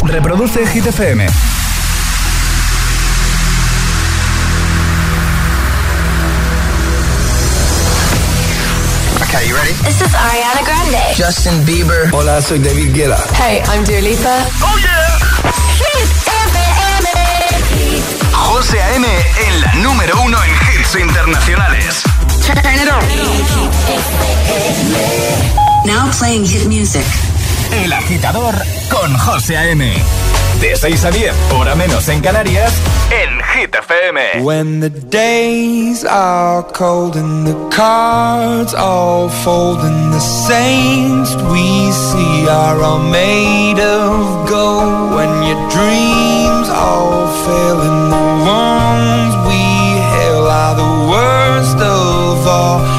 Reproduce Hit FM. Okay, you ready? This is Ariana Grande. Justin Bieber. Hola, soy David Guetta. Hey, I'm Dua Lipa. ¡Oh, yeah! Hit FM. José A.M. en la número uno en hits internacionales. Turn it on. Now playing hit music. El agitador con José A.M. De 6 a 10, hora menos en Canarias, en Hit FM. When the days are cold and the cards all fold and the saints we see are all made of gold. When your dreams all fail and the ones we hail are the worst of all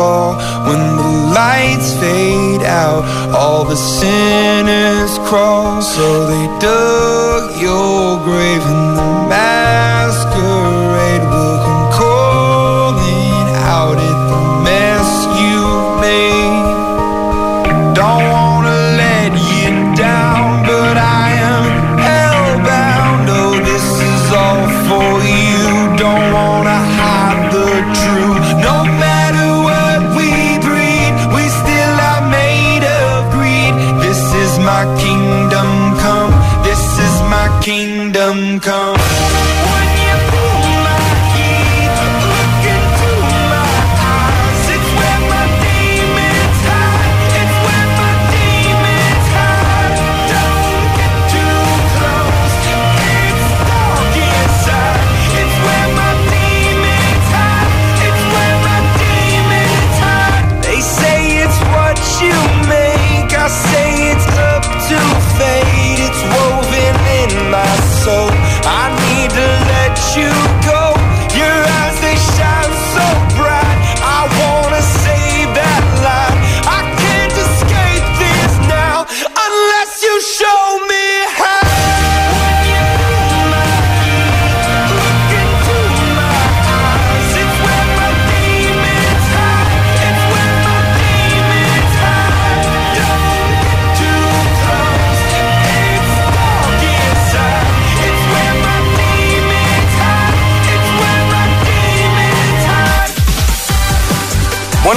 all. When the lights fade out, all the sinners crawl. So they dug your grave and the masquerade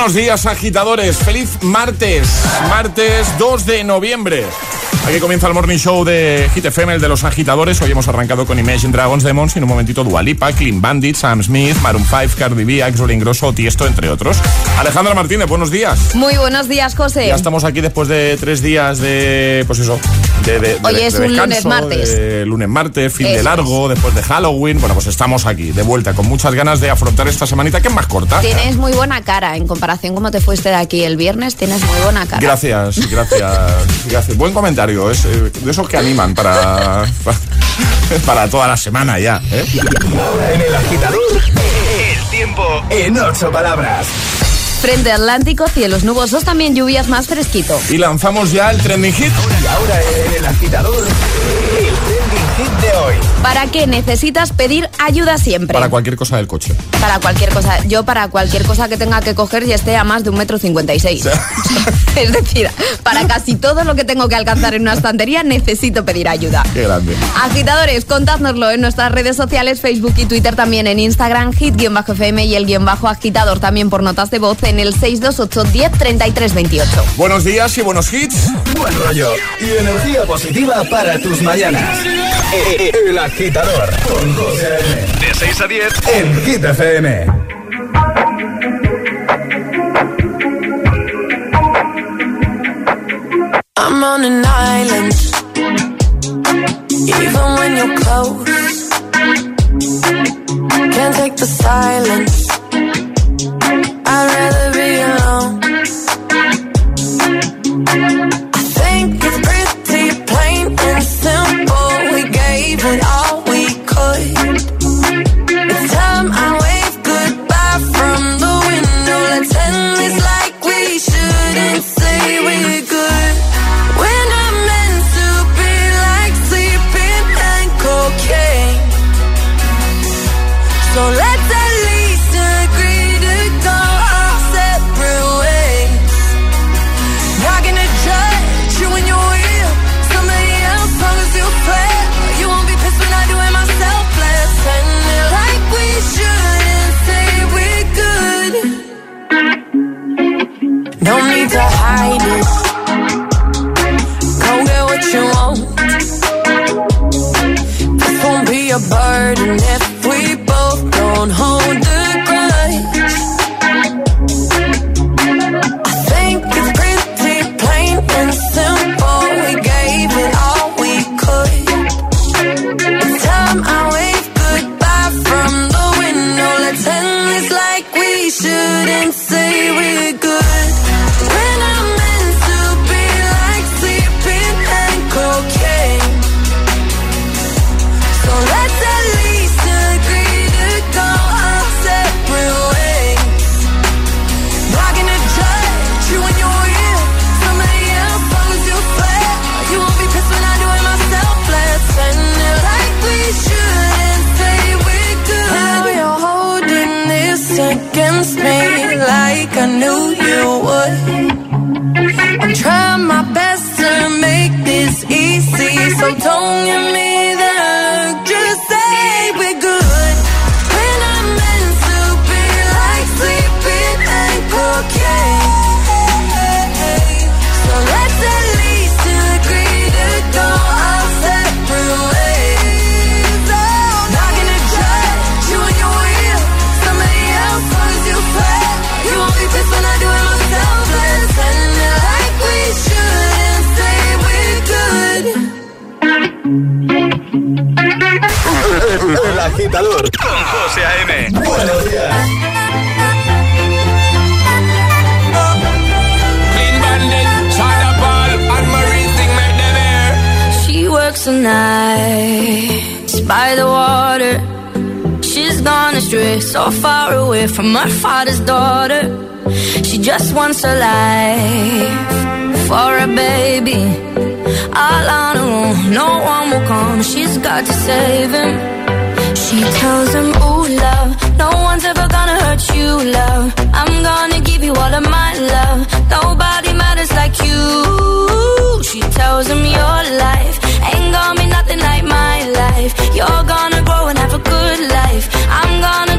Buenos días, agitadores. Feliz martes, martes 2 de noviembre. Aquí comienza el morning show de Hit FM, el de los agitadores. Hoy hemos arrancado con Imagine Dragons Demons y en un momentito Dualipa, Clean Bandit, Sam Smith, Maroon 5, Cardi B, Axel Ingrosso, Tiesto, entre otros. Alejandra Martínez, buenos días. Muy buenos días, José. Ya estamos aquí después de tres días de, pues eso, de, de- de- Hoy de es un descanso, lunes, martes. de lunes, martes, fin de largo, después de Halloween. Bueno, pues estamos aquí, de vuelta, con muchas ganas de afrontar esta semanita que es más corta. Tienes muy buena cara en comparación como te fuiste de aquí el viernes. Tienes muy buena cara. Gracias, gracias, gracias. Buen comentario, es eh, de esos que animan para, para, para toda la semana ya. ¿eh? En el agitador, el tiempo en ocho palabras. Frente atlántico, cielos nubosos, también lluvias más fresquito. Y lanzamos ya el trending hit. Y ahora el agitador, hit de hoy. ¿Para qué necesitas pedir ayuda siempre? Para cualquier cosa del coche. Para cualquier cosa. Yo para cualquier cosa que tenga que coger y esté a más de un metro cincuenta y seis. es decir, para casi todo lo que tengo que alcanzar en una estantería necesito pedir ayuda. Qué grande. Agitadores, contádnoslo en nuestras redes sociales, Facebook y Twitter, también en Instagram, hit-fm y el guion bajo agitador también por notas de voz en el 628 10 33 28. Buenos días y buenos hits. Buen rollo y energía positiva para tus mañanas. El, agitador. De 6 a 10 en Hit FM. I'm on an island. Even when you're close, take the silence. Be. so far away from her father's daughter. She just wants a life for a baby. All on her own, no one will come. She's got to save him. She tells him, Ooh, love, no one's ever gonna hurt you, love. I'm gonna give you all of my love. Nobody matters like you. She tells him, Your life ain't gonna be nothing like my life. You're gonna grow and have a good life. I'm gonna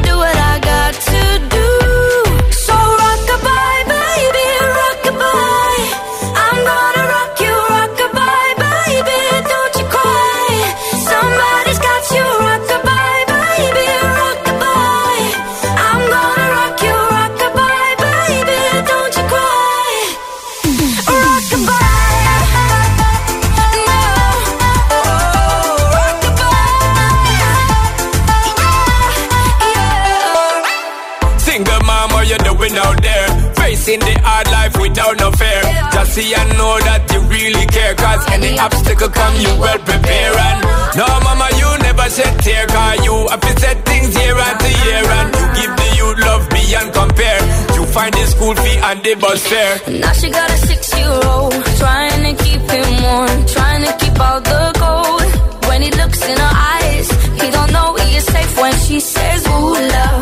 see and know that you really care Cause any obstacle come you well prepare And no mama you never said tear Cause you have said things year after year And you give the youth love beyond compare. You find the school fee and the bus fare. Now she got a six year old Trying to keep him warm Trying to keep all the gold. When he looks in her eyes He don't know he is safe when she says ooh love.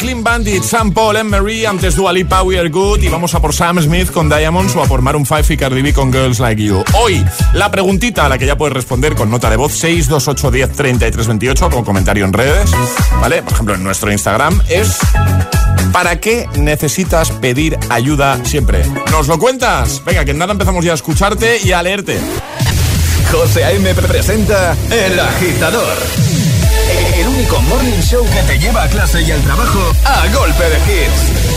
Clean Bandit, Sam Paul, Marie, antes Dua Lipa, We Are Good y vamos a por Sam Smith con Diamonds o a por Maroon 5 y Cardi con Girls Like You. Hoy, la preguntita a la que ya puedes responder con nota de voz 628 10 33 28 con comentario en redes, ¿vale? Por ejemplo, en nuestro Instagram es ¿Para qué necesitas pedir ayuda siempre? ¿Nos lo cuentas? Venga, que en nada empezamos ya a escucharte y a leerte. José A.M. presenta El Agitador. El único morning show que te lleva a clase y al trabajo a golpe de hits.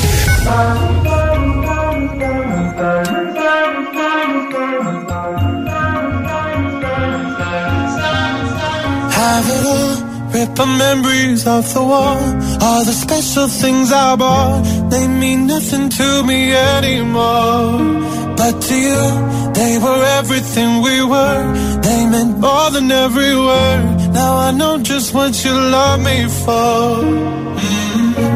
Have it all, rip memories off the wall. All the special things I bought, they mean nothing to me anymore. But to you, they were everything we were. They meant more than every word. Now I know just what you love me for.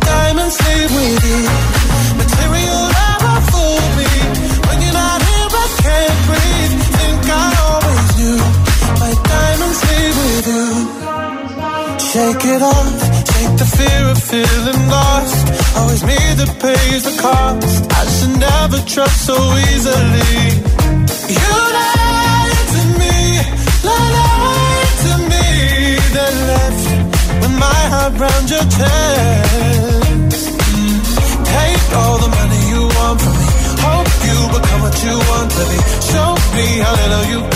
Diamonds with you. Material never fooled me. When you're not here, I can't breathe. Think I always knew. My diamonds with you. Shake it off. Take the fear of feeling lost. Always me that pays the cost. I should never trust so easily. You with my heart round your chest. Take all the money you want from me. Hope you become what you want to be. Show me how little you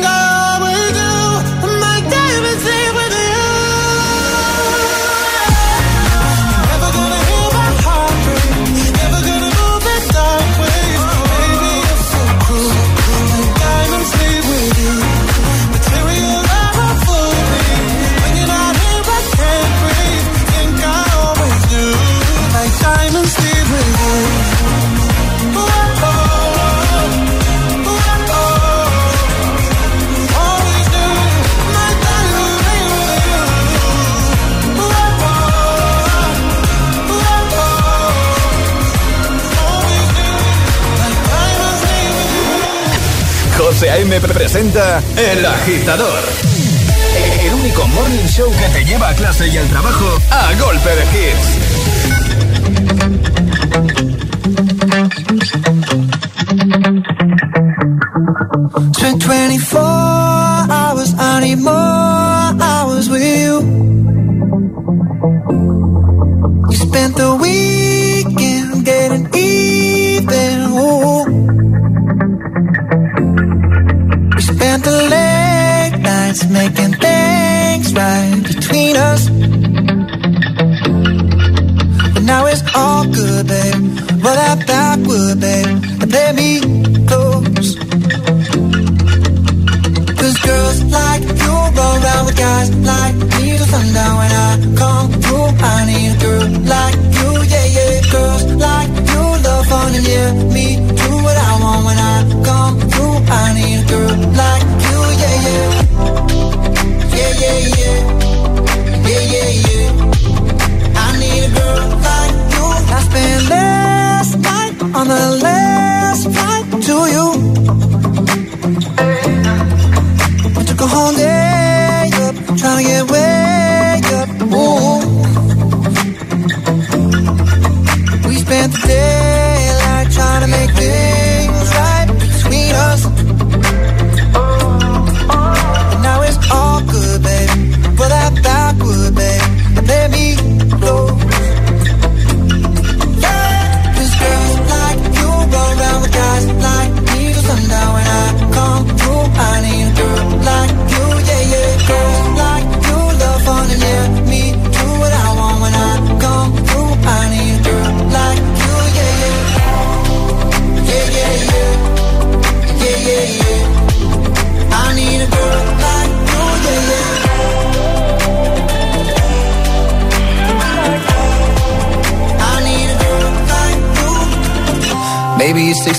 José A.M. presenta El Agitador. El único morning show que te lleva a clase y al trabajo a golpe de hits. Spent 24 hours, I need more hours with you. You spent the weekend getting easy. Late nights making things right between us. But now it's all good, babe. Roll that backward, babe, and play me close. Cause girls like you roll around with guys like me till sundown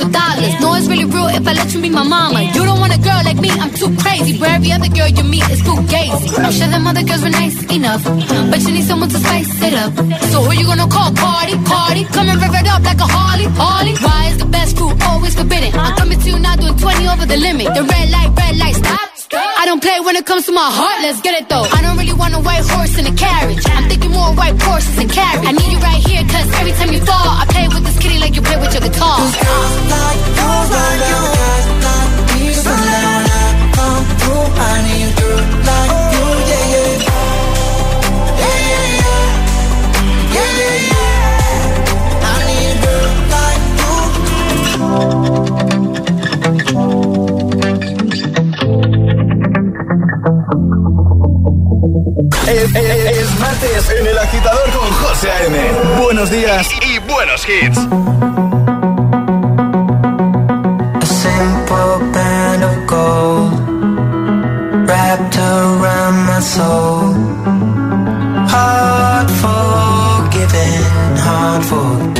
for dollars. No, it's really real if I let you be my mama. You don't want a girl like me, I'm too crazy. Where every other girl you meet is too gazy. I'm sure them other girls were nice enough, but you need someone to spice it up. So who you gonna call? Cardi, Cardi. Come and rev it up like a Harley, Harley. Why is the best food always forbidden? I'm coming to you now doing 20 over the limit. The red light, red light, stop. I don't play when it comes to my heart, let's get it though. I don't really want a white horse in a carriage. I'm thinking more white horses and carriage. I need you right here, cause every time you fall, I play with this kitty like you play with your guitar. Like you, like you, guys like me sundown when I come through. I need like you, yeah, yeah. Yeah, yeah, yeah. I need like you. Es, es- es martes en el agitador con José A.M. Buenos días y, y buenos hits. A simple band of gold wrapped around my soul. Hard forgiven, hard forget.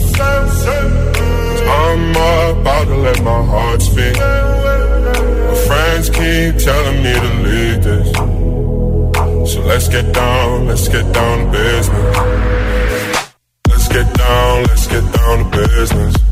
I'm about to let my heart speak. My friends keep telling me to leave this. So let's get down, let's get down to business. Let's get down, let's get down to business.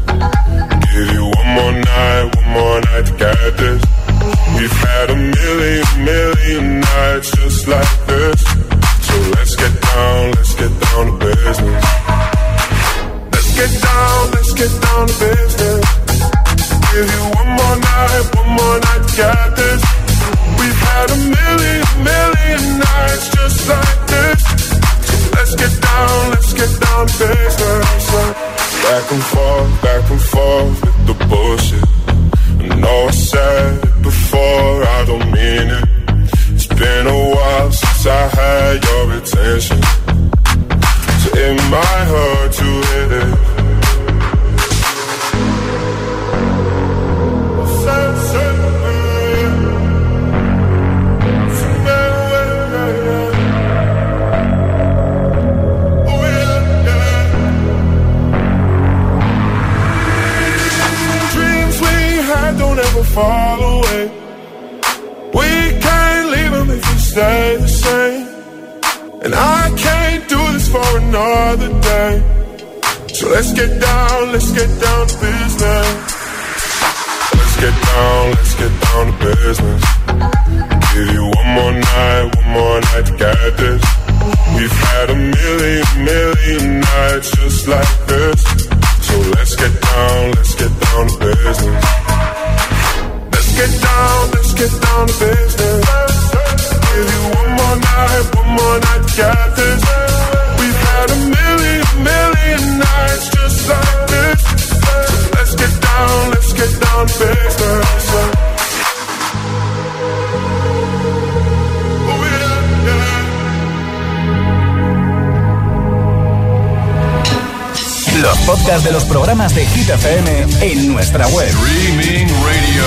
de Hit FM en nuestra web. Streaming Radio.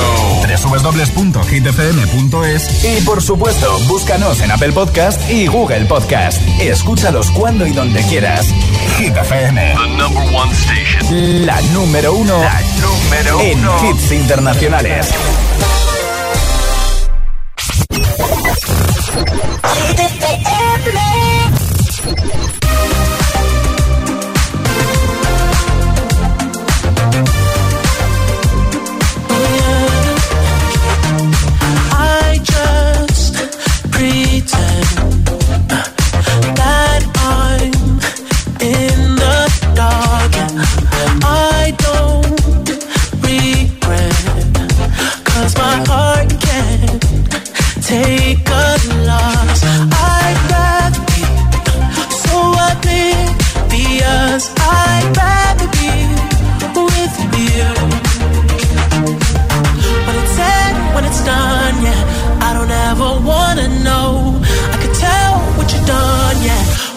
www.hitfm.es Y por supuesto, búscanos en Apple Podcast y Google Podcast. Escúchalos cuando y donde quieras. Hit FM. La número uno. Número en hits internacionales. Hit FM.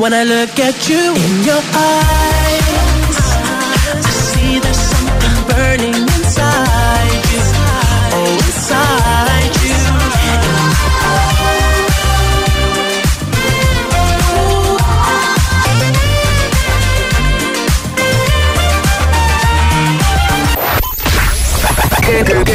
When I look at you in your eyes, I see there's something burning inside you. Oh, inside you. I'm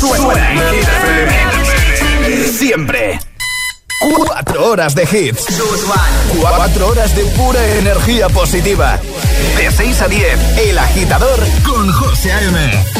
Suena en Hit FM. Siempre. Cuatro horas de hits. Cuatro horas de pura energía positiva. De 6 a 10, El Agitador con José A.M.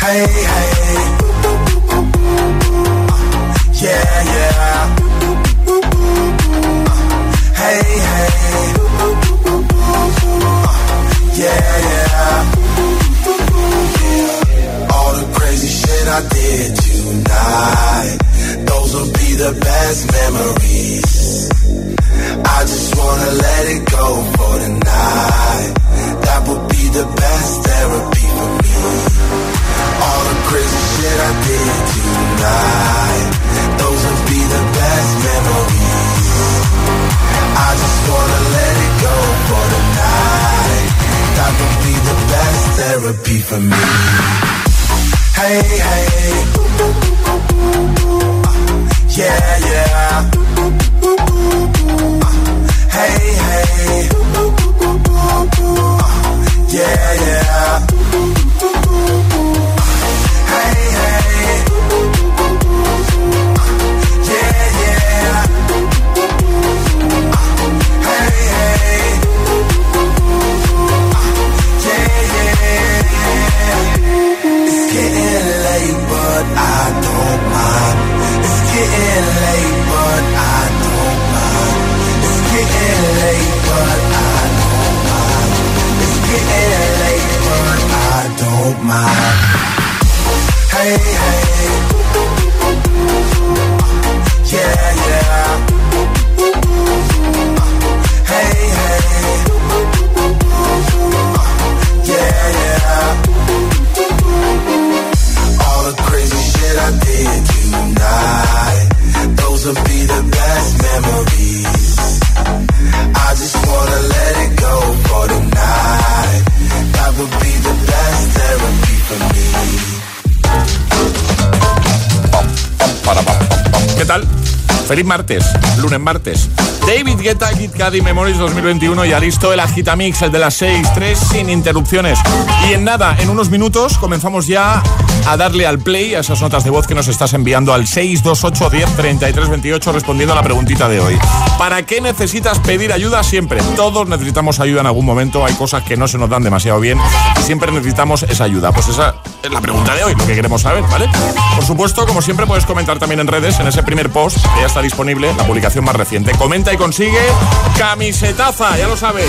Hey, hey. Uh, yeah, yeah. Feliz martes, lunes martes. David Guetta, Kid Cudi Memories 2021 ya listo el Agitamix, el de las 6, 3 sin interrupciones. Y en nada, en unos minutos comenzamos ya a darle al play a esas notas de voz que nos estás enviando al 628 10 33 28 respondiendo a la preguntita de hoy. ¿Para qué necesitas pedir ayuda siempre? Todos necesitamos ayuda en algún momento, hay cosas que no se nos dan demasiado bien y siempre necesitamos esa ayuda. Pues esa es la pregunta de hoy, lo que queremos saber, ¿vale? Por supuesto, como siempre puedes comentar también en redes, en ese primer post que ya está disponible, la publicación más reciente. Comenta y consigue camisetaza, ya lo sabes.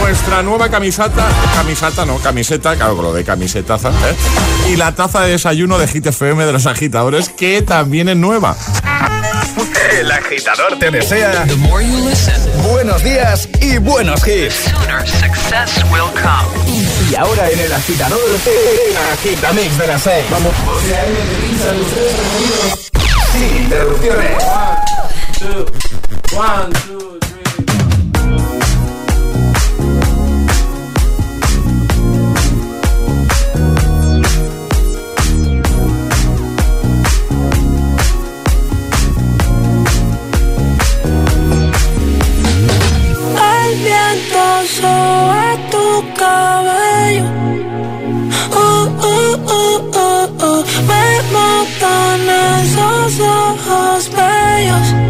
Nuestra nueva camiseta, camiseta no, camiseta, claro, lo de camisetaza, ¿eh? Y la taza de desayuno de Hit FM de los agitadores, que también es nueva. El agitador te desea buenos días y buenos hits. Y ahora en el agitador, el agitamix de las 6. Vamos. Sin interrupciones. One, two, three. El paso tu cabello. Oh, oh, oh, oh, oh. Me matan esos ojos bellos.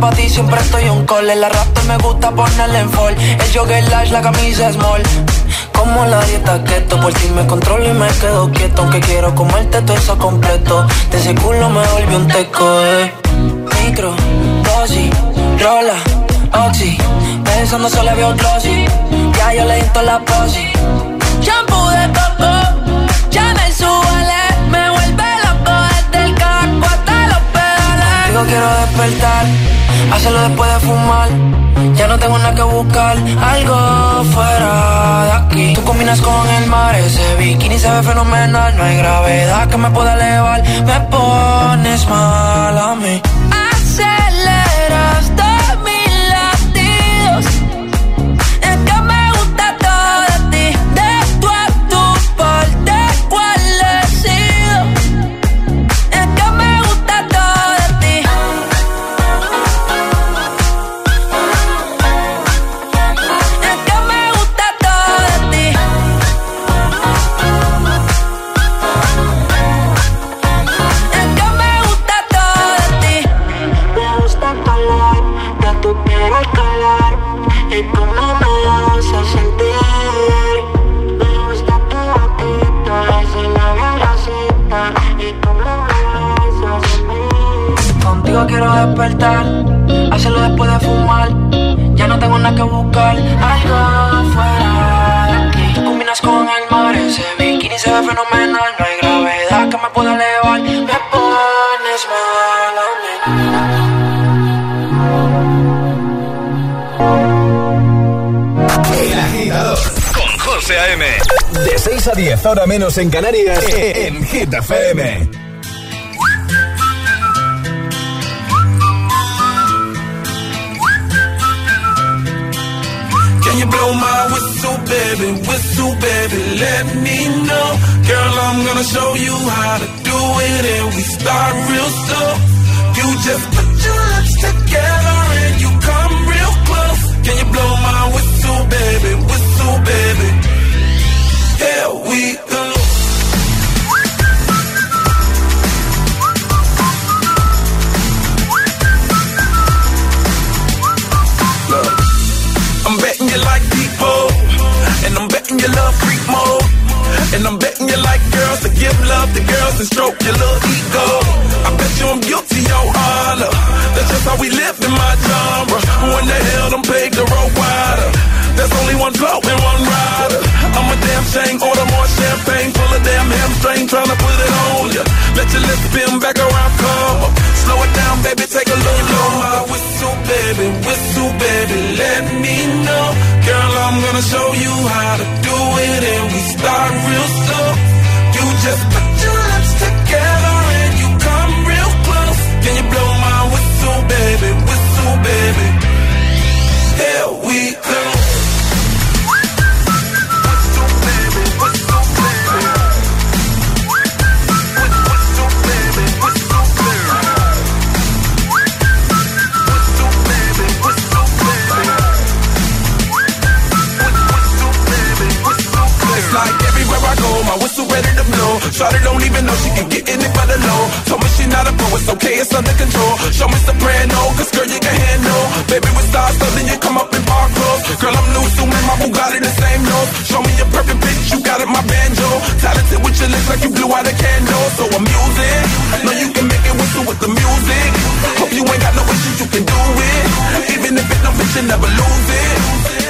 Sabes que pa' ti siempre estoy un call. El arrastre me gusta ponerle en fall. El jogger lash, la camisa small. Como la dieta keto, por ti me controlo y me quedo quieto. Aunque quiero comerte todo eso completo. De ese culo me volvió un teco, eh. Micro, dosis, rola, oxi. Pensando solo veo glossy. Ya yo le di la posi. Quiero despertar, hacerlo después de fumar. Ya no tengo nada que buscar, algo fuera de aquí. Tú combinas con el mar, ese bikini se ve fenomenal. No hay gravedad que me pueda elevar, me pones mal a mí. 6 a 10, ahora menos en Canarias, en Hit FM. Can you blow my whistle, baby? Whistle, baby, let me know. Girl, I'm gonna show you how to do it, and we start real slow. You just love to girls and stroke your little ego. I bet you I'm guilty, your honor. That's just how we live in my genre. Who in the hell done paved the road wider? There's only one flow and one rider. I'm a damn shame, order more champagne, full of damn hamstring, tryna put it on ya. Let your lips spin back around, come up. Slow it down, baby, take a look. Blow my whistle, baby, whistle, baby, let me know. Girl, I'm gonna show you how to do it, and we start real to don't even know she can get in it by the low. Told me she not a pro, it's okay, it's under control. Show me soprano, cause girl, you can handle. Baby, with stars, so then you come up in park clothes. Girl, I'm new, so man, my Bugatti the same nose. Show me your perfect bitch, you got it, my banjo. Talented with your lips like you blew out a candle. So I'm using, know you can make it whistle with the music. Hope you ain't got no issues, you can do it. Even if it don't fit, you never lose it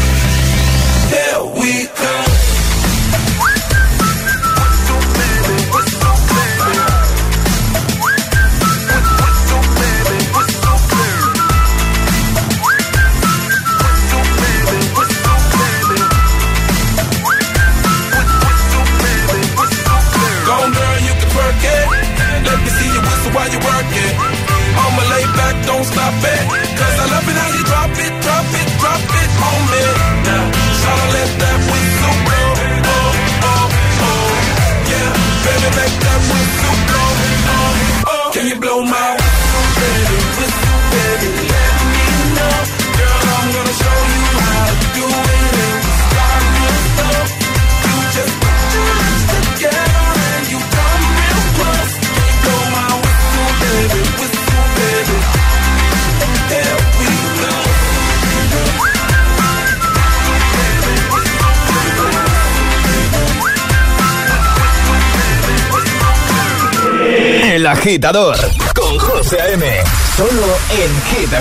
work it. Let me see you whistle while you work it. I'ma lay back, don't stop it. Cause I love it how you drop it, drop it, drop it on me. Now, shout let that whistle blow. Oh, oh, oh. Yeah, baby, make that whistle El agitador con José A.M. Solo en Hit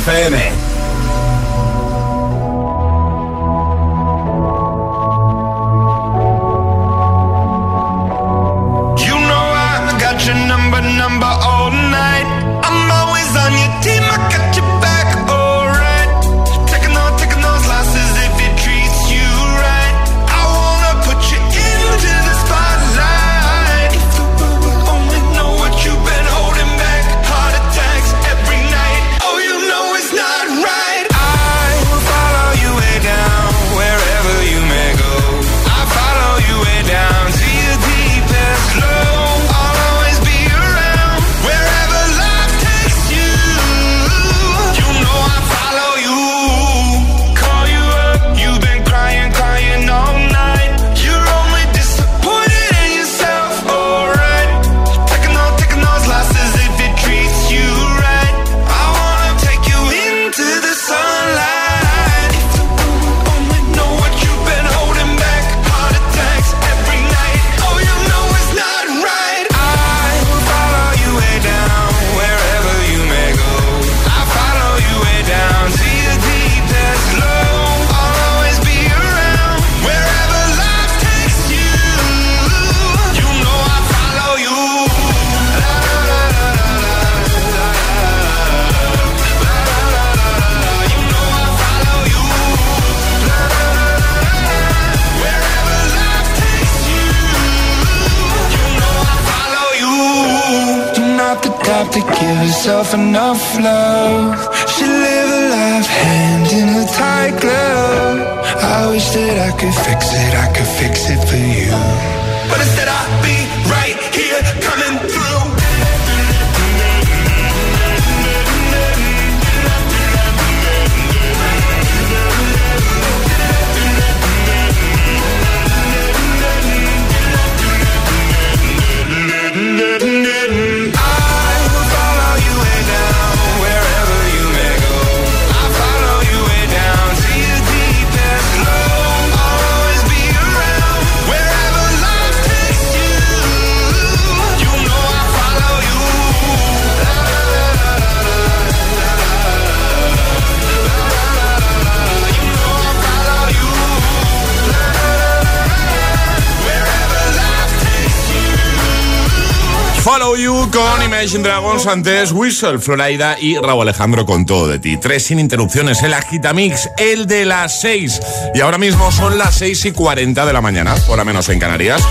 Imagine Dragons antes Whistle, Florida y Raúl Alejandro con todo de ti. Tres sin interrupciones, el Agitamix, el de las seis. Y ahora mismo son las seis y cuarenta de la mañana, hora menos en Canarias.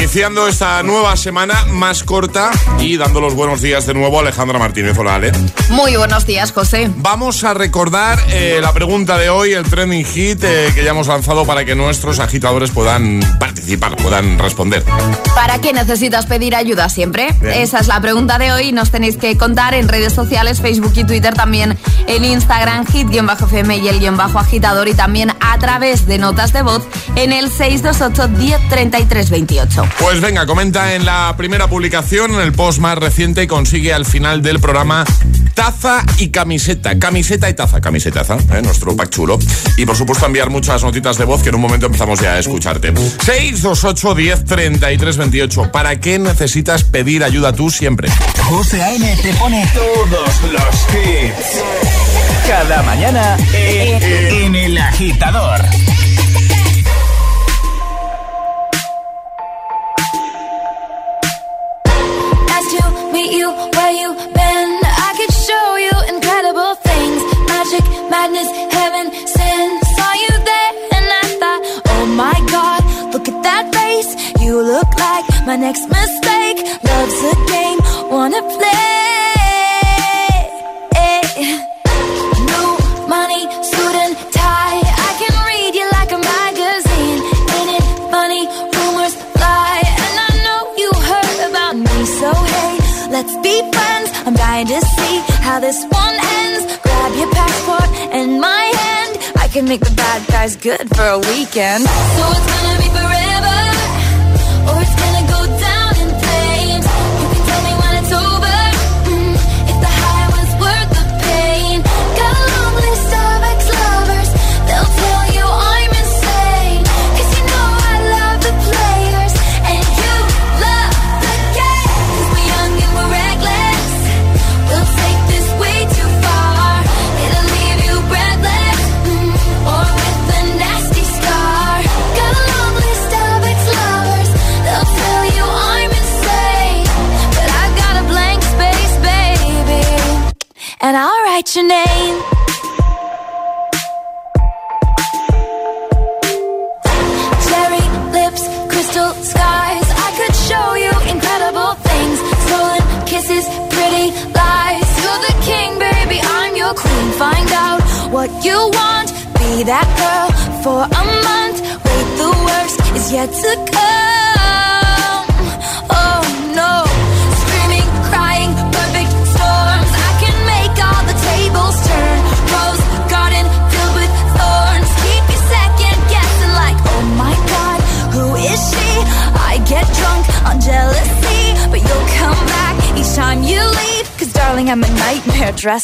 Iniciando esta nueva semana más corta y dando los buenos días de nuevo a Alejandra Martínez. Hola, Ale. Muy buenos días, José. Vamos a recordar eh, la pregunta de hoy, el trending hit eh, que ya hemos lanzado para que nuestros agitadores puedan participar, puedan responder. ¿Para qué necesitas pedir ayuda siempre? Bien. Esa es la pregunta de hoy. Nos tenéis que contar en redes sociales, Facebook y Twitter, también en Instagram, hit-fm y el guion bajo agitador y también a través de notas de voz en el 628 1033 28. Pues venga, comenta en la primera publicación, en el post más reciente, y consigue al final del programa taza y camiseta. Camiseta y taza, camisetaza, ¿eh? nuestro pack chulo. Y por supuesto enviar muchas notitas de voz que en un momento empezamos ya a escucharte. 628 10 33 28. ¿Para qué necesitas pedir ayuda tú siempre? José A.M. te pone todos los hits. Cada mañana en, en El Agitador. magic, madness, heaven, sin. Saw you there and I thought, oh my god, look at that face. You look like my next mistake. Love's a game, wanna play. New money, suit and tie. I can read you like a magazine. Ain't it funny? Rumors fly, and I know you heard about me. So hey, let's be friends. I'm dying to see how this one. can make the bad guys good for a weekend. So it's gonna be forever, or it's gonna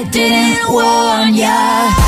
I didn't warn ya.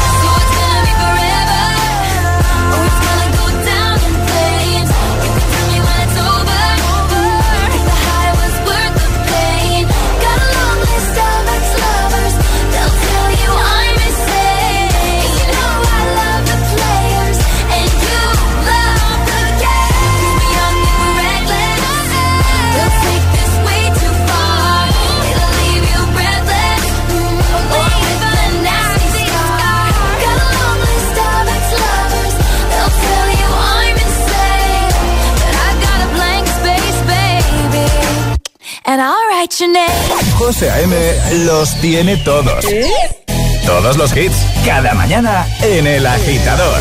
Los tiene todos. Todos los hits, cada mañana en El Agitador.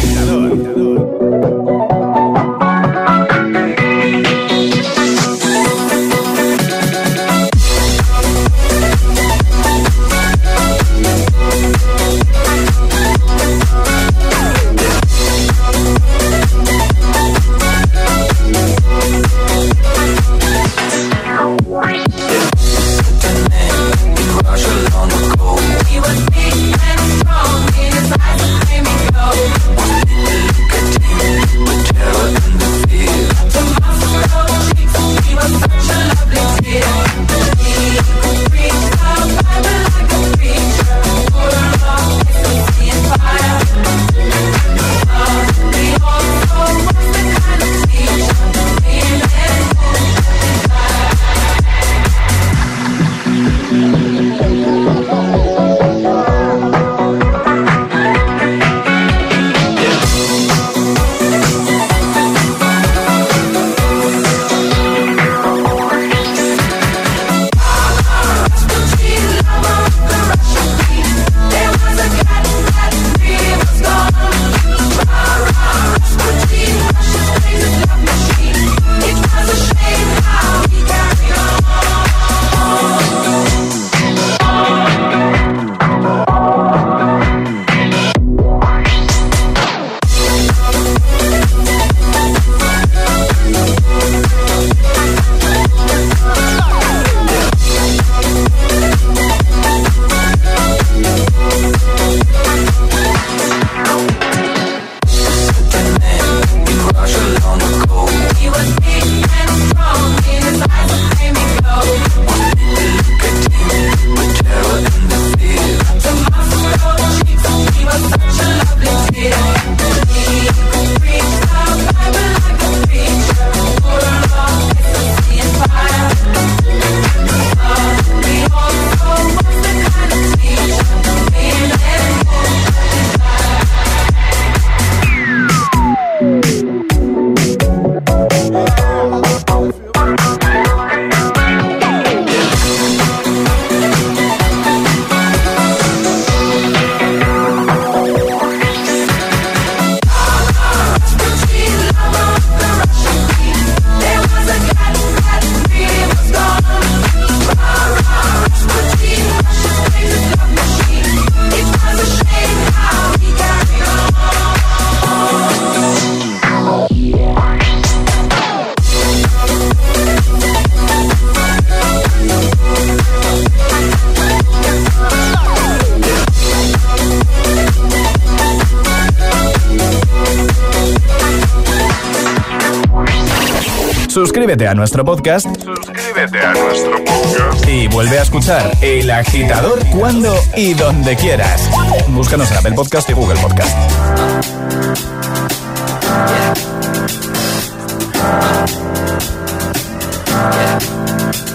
Suscríbete a nuestro podcast. Suscríbete a nuestro podcast. Y vuelve a escuchar El Agitador cuando y donde quieras. Búscanos en Apple Podcast y Google Podcast.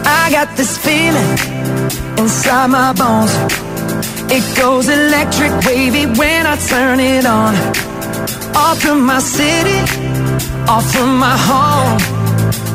I got this feeling inside my bones. It goes electric wavy when I turn it on. Off from my city, off from my home.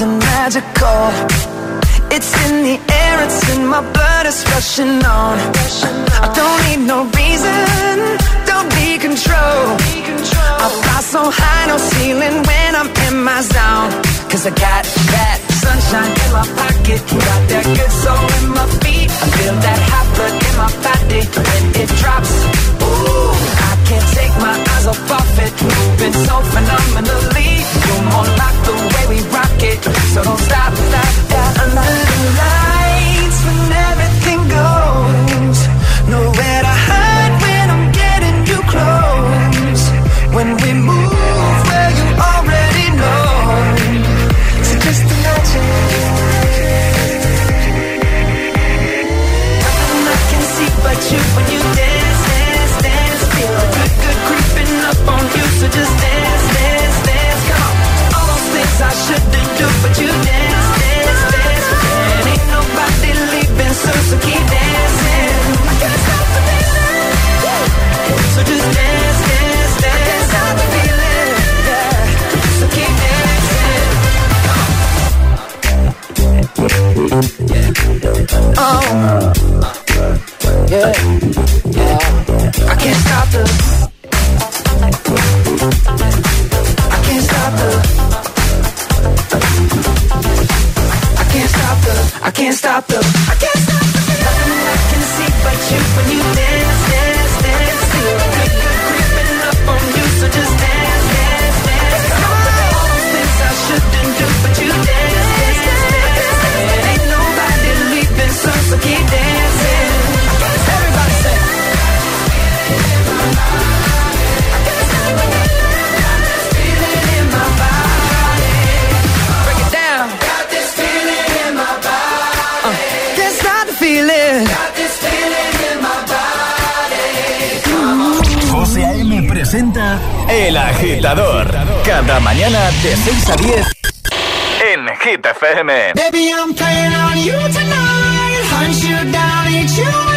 Something magical. It's in the air, it's in my blood, it's rushing on. I don't need no reason, don't be control. I fly so high, no ceiling when I'm in my zone. Cause I got that sunshine in my pocket, got that good of it, moving so phenomenally. You're more like the way we rock it, so don't stop, Yeah. Yeah. I can't stop the. El Agitador. Cada mañana de 6 a 10 en Hit FM. Baby, I'm playing on you tonight. Hunt you down, eat you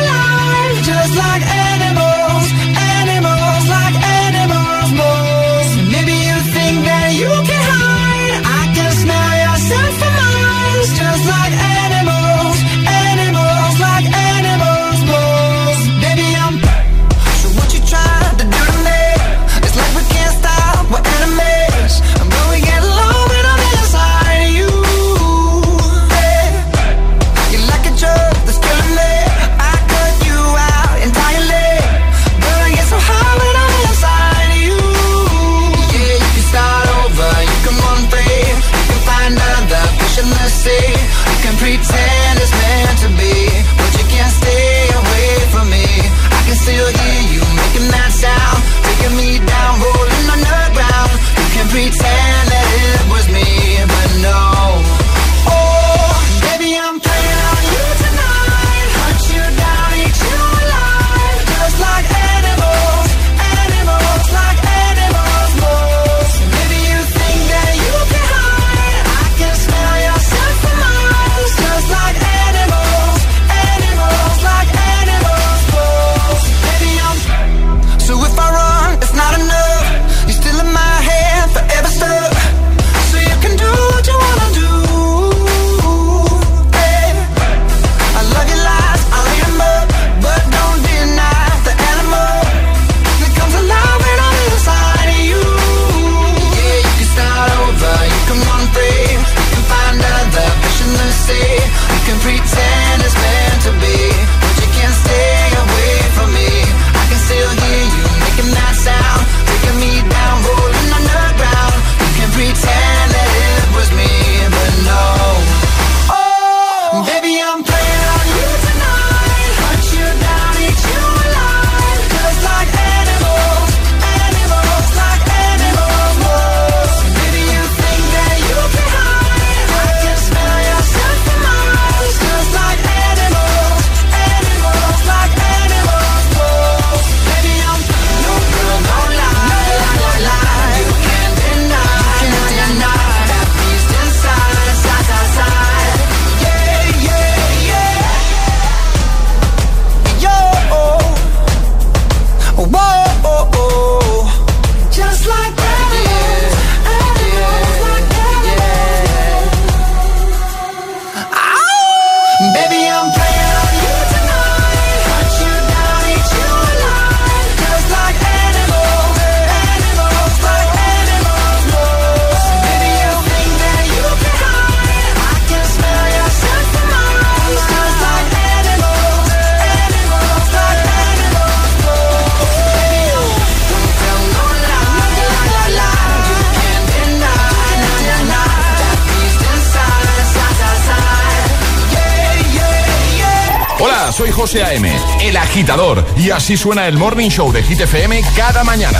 agitador, y así suena el Morning Show de Hit FM cada mañana.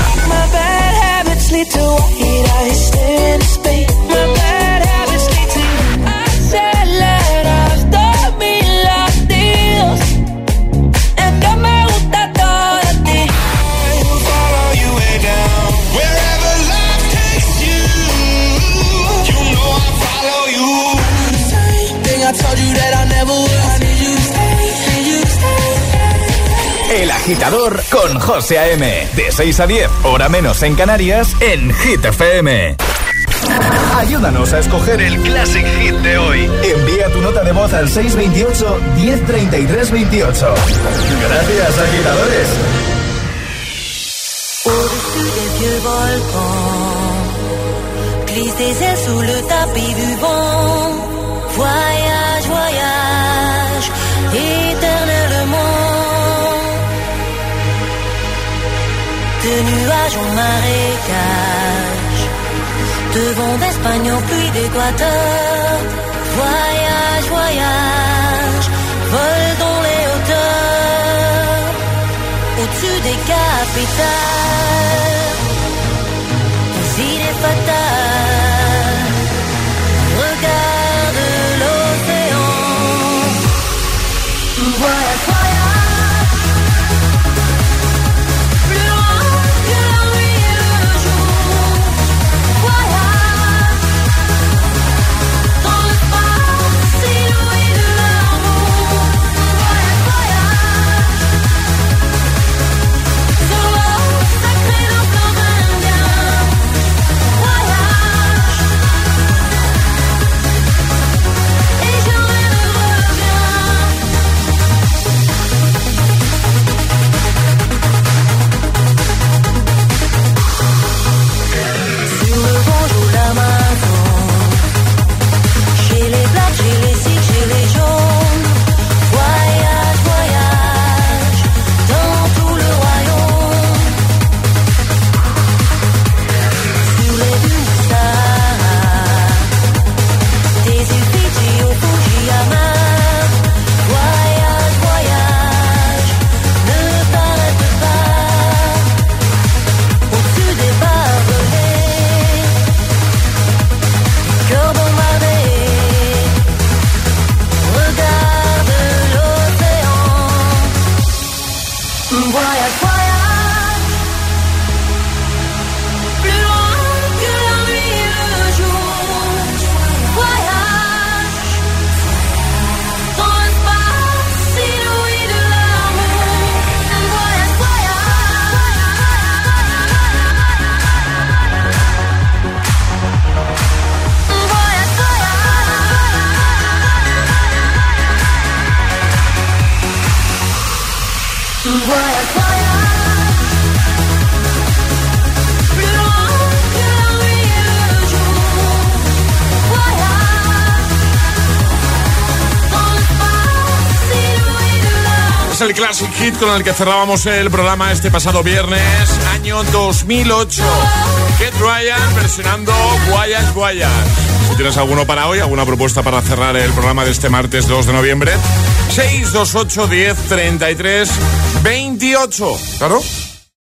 Con José A.M. De 6 a 10, hora menos en Canarias, en Hit FM. Ayúdanos a escoger el Classic Hit de hoy. Envía tu nota de voz al 628 1033 28. Gracias, agitadores. De nuages en marécage, de vent d'Espagne en pluie d'Équateur. Voyage, voyage, vol dans les hauteurs au-dessus des capitales. Les idées fatales. Regarde l'océan. Voyage. Con el que cerrábamos el programa este pasado viernes, año 2008. Kate Ryan versionando Guayas Guayas. Si tienes alguno para hoy, alguna propuesta para cerrar el programa de este martes 2 de noviembre, 628 10 33 28. Claro,